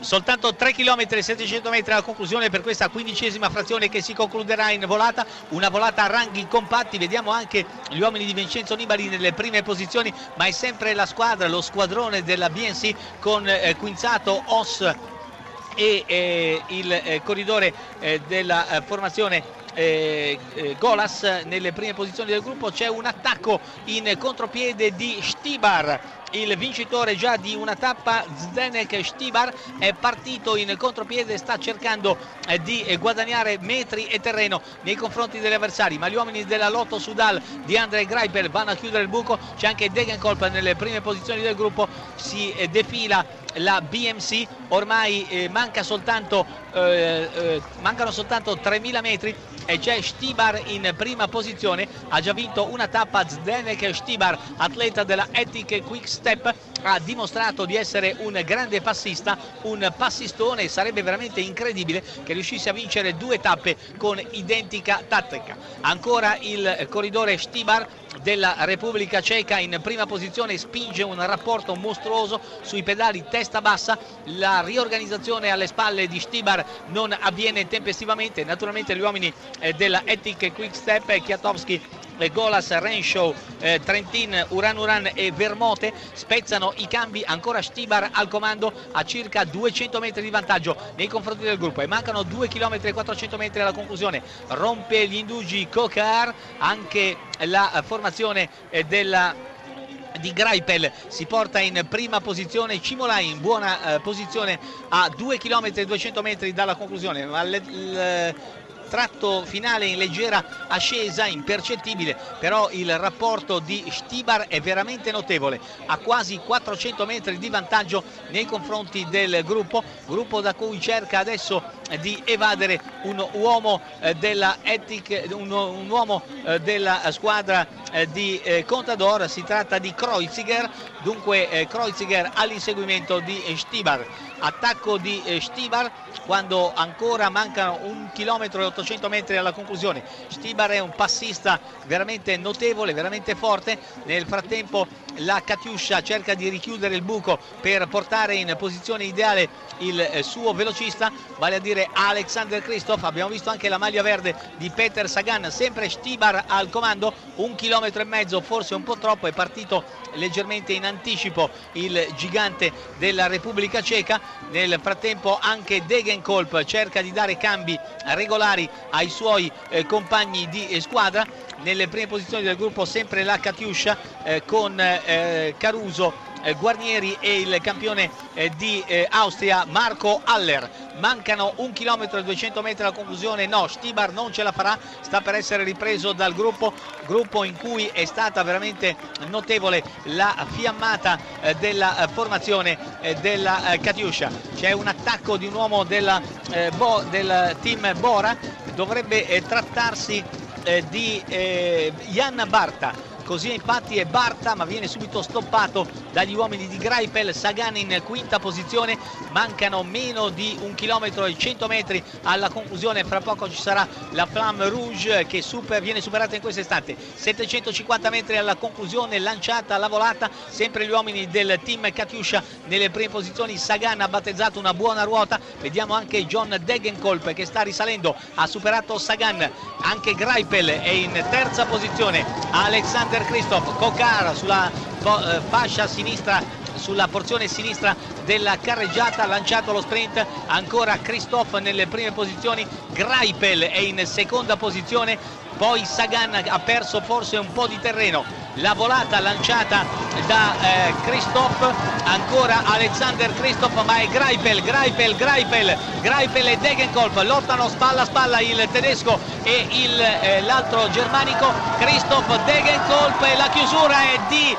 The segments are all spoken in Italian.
Soltanto 3 km e 700 metri alla conclusione per questa quindicesima frazione che si concluderà in volata, una volata a ranghi compatti, vediamo anche gli uomini di Vincenzo Nibali nelle prime posizioni, ma è sempre la squadra, lo squadrone della BNC con eh, Quinzato, Os e eh, il eh, corridore eh, della eh, formazione eh, eh, Golas. Nelle prime posizioni del gruppo c'è un attacco in contropiede di Stibar. Il vincitore già di una tappa Zdenek Stibar è partito in contropiede sta cercando di guadagnare metri e terreno nei confronti degli avversari. Ma gli uomini della Lotto Sudal di Andre Greipel vanno a chiudere il buco. C'è anche Degenkolb nelle prime posizioni del gruppo. Si defila la BMC ormai eh, manca soltanto, eh, eh, mancano soltanto 3000 metri e c'è Stibar in prima posizione. Ha già vinto una tappa Zdenek Stibar atleta della Ethic Quick Step. Ha dimostrato di essere un grande passista un passistone. Sarebbe veramente incredibile che riuscisse a vincere due tappe con identica tattica. Ancora il corridore Stibar della Repubblica Ceca in prima posizione spinge un rapporto mostruoso sui pedali testa bassa. La riorganizzazione alle spalle di Stibar non avviene tempestivamente. Naturalmente gli uomini della Ethic Quick Step Chiatowski Golas, Renshaw, eh, Trentin, Uran e Vermote spezzano i cambi, ancora Stibar al comando a circa 200 metri di vantaggio nei confronti del gruppo. E mancano 2 km e 400 metri alla conclusione, rompe gli indugi Kokar, anche la formazione eh, della di Greipel si porta in prima posizione. Cimolai in buona eh, posizione a 2 km e 200 metri dalla conclusione. Ma le, le, tratto finale in leggera ascesa impercettibile però il rapporto di Stibar è veramente notevole a quasi 400 metri di vantaggio nei confronti del gruppo gruppo da cui cerca adesso di evadere un uomo eh, della Ethic un, uomo eh, della squadra di Contador si tratta di Kreuziger. Dunque Kreuziger all'inseguimento di Stibar. Attacco di Stibar quando ancora mancano un chilometro e 800 metri alla conclusione. Stibar è un passista veramente notevole veramente forte. Nel frattempo la Katiuscia cerca di richiudere il buco per portare in posizione ideale il suo velocista vale a dire Alexander Kristoff abbiamo visto anche la maglia verde di Peter Sagan. Sempre Stibar al comando un chilometro e mezzo forse un po' troppo è partito leggermente in anticipo il gigante della Repubblica Ceca. Nel frattempo anche Degenkolb cerca di dare cambi regolari ai suoi eh, compagni di eh, squadra. Nelle prime posizioni del gruppo sempre la Katiuscia eh, con eh, Caruso Guarnieri e il campione eh, di eh, Austria Marco Haller. Mancano un chilometro e 200 metri alla conclusione. No Stibar non ce la farà. Sta per essere ripreso dal gruppo gruppo in cui è stata veramente notevole la fiammata eh, della eh, formazione eh, della Katiuscia c'è un attacco di un uomo della, del team Bora. Dovrebbe trattarsi di Jan Barta così infatti è Barta ma viene subito stoppato dagli uomini di Greipel, Sagan in quinta posizione, mancano meno di un chilometro e 100 metri alla conclusione, fra poco ci sarà la Flamme Rouge che super, viene superata in questo istante, 750 metri alla conclusione, lanciata la volata, sempre gli uomini del team Katiuscia nelle prime posizioni, Sagan ha battezzato una buona ruota, vediamo anche John Degenkolb che sta risalendo, ha superato Sagan, anche Greipel è in terza posizione, Alexander per Christoph Cocar sulla eh, fascia sinistra sulla porzione sinistra della carreggiata lanciato lo sprint ancora Christoph nelle prime posizioni Greipel è in seconda posizione poi Sagan ha perso forse un po' di terreno la volata lanciata da eh, Christoph ancora Alexander Christoph ma è Greipel Greipel Greipel Greipel e Degenkolb lottano spalla a spalla il tedesco e eh, l'altro eh, germanico Christoph Degenkolb. E la chiusura è di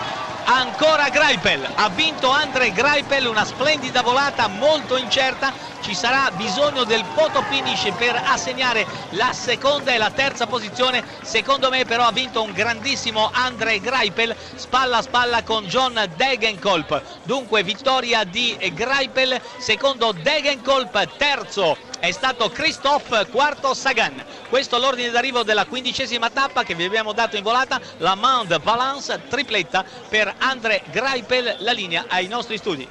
ancora Greipel. Ha vinto Andre Greipel una splendida volata molto incerta. Ci sarà bisogno del photo finish per assegnare la seconda e la terza posizione. Secondo me però ha vinto un grandissimo Andre Greipel spalla a spalla con John Degenkolb. Dunque vittoria di Greipel. Secondo Degenkolb terzo è stato Christophe quarto Sagan questo è l'ordine d'arrivo della quindicesima tappa che vi abbiamo dato in volata la Mount Valence tripletta per Andre Greipel la linea ai nostri studi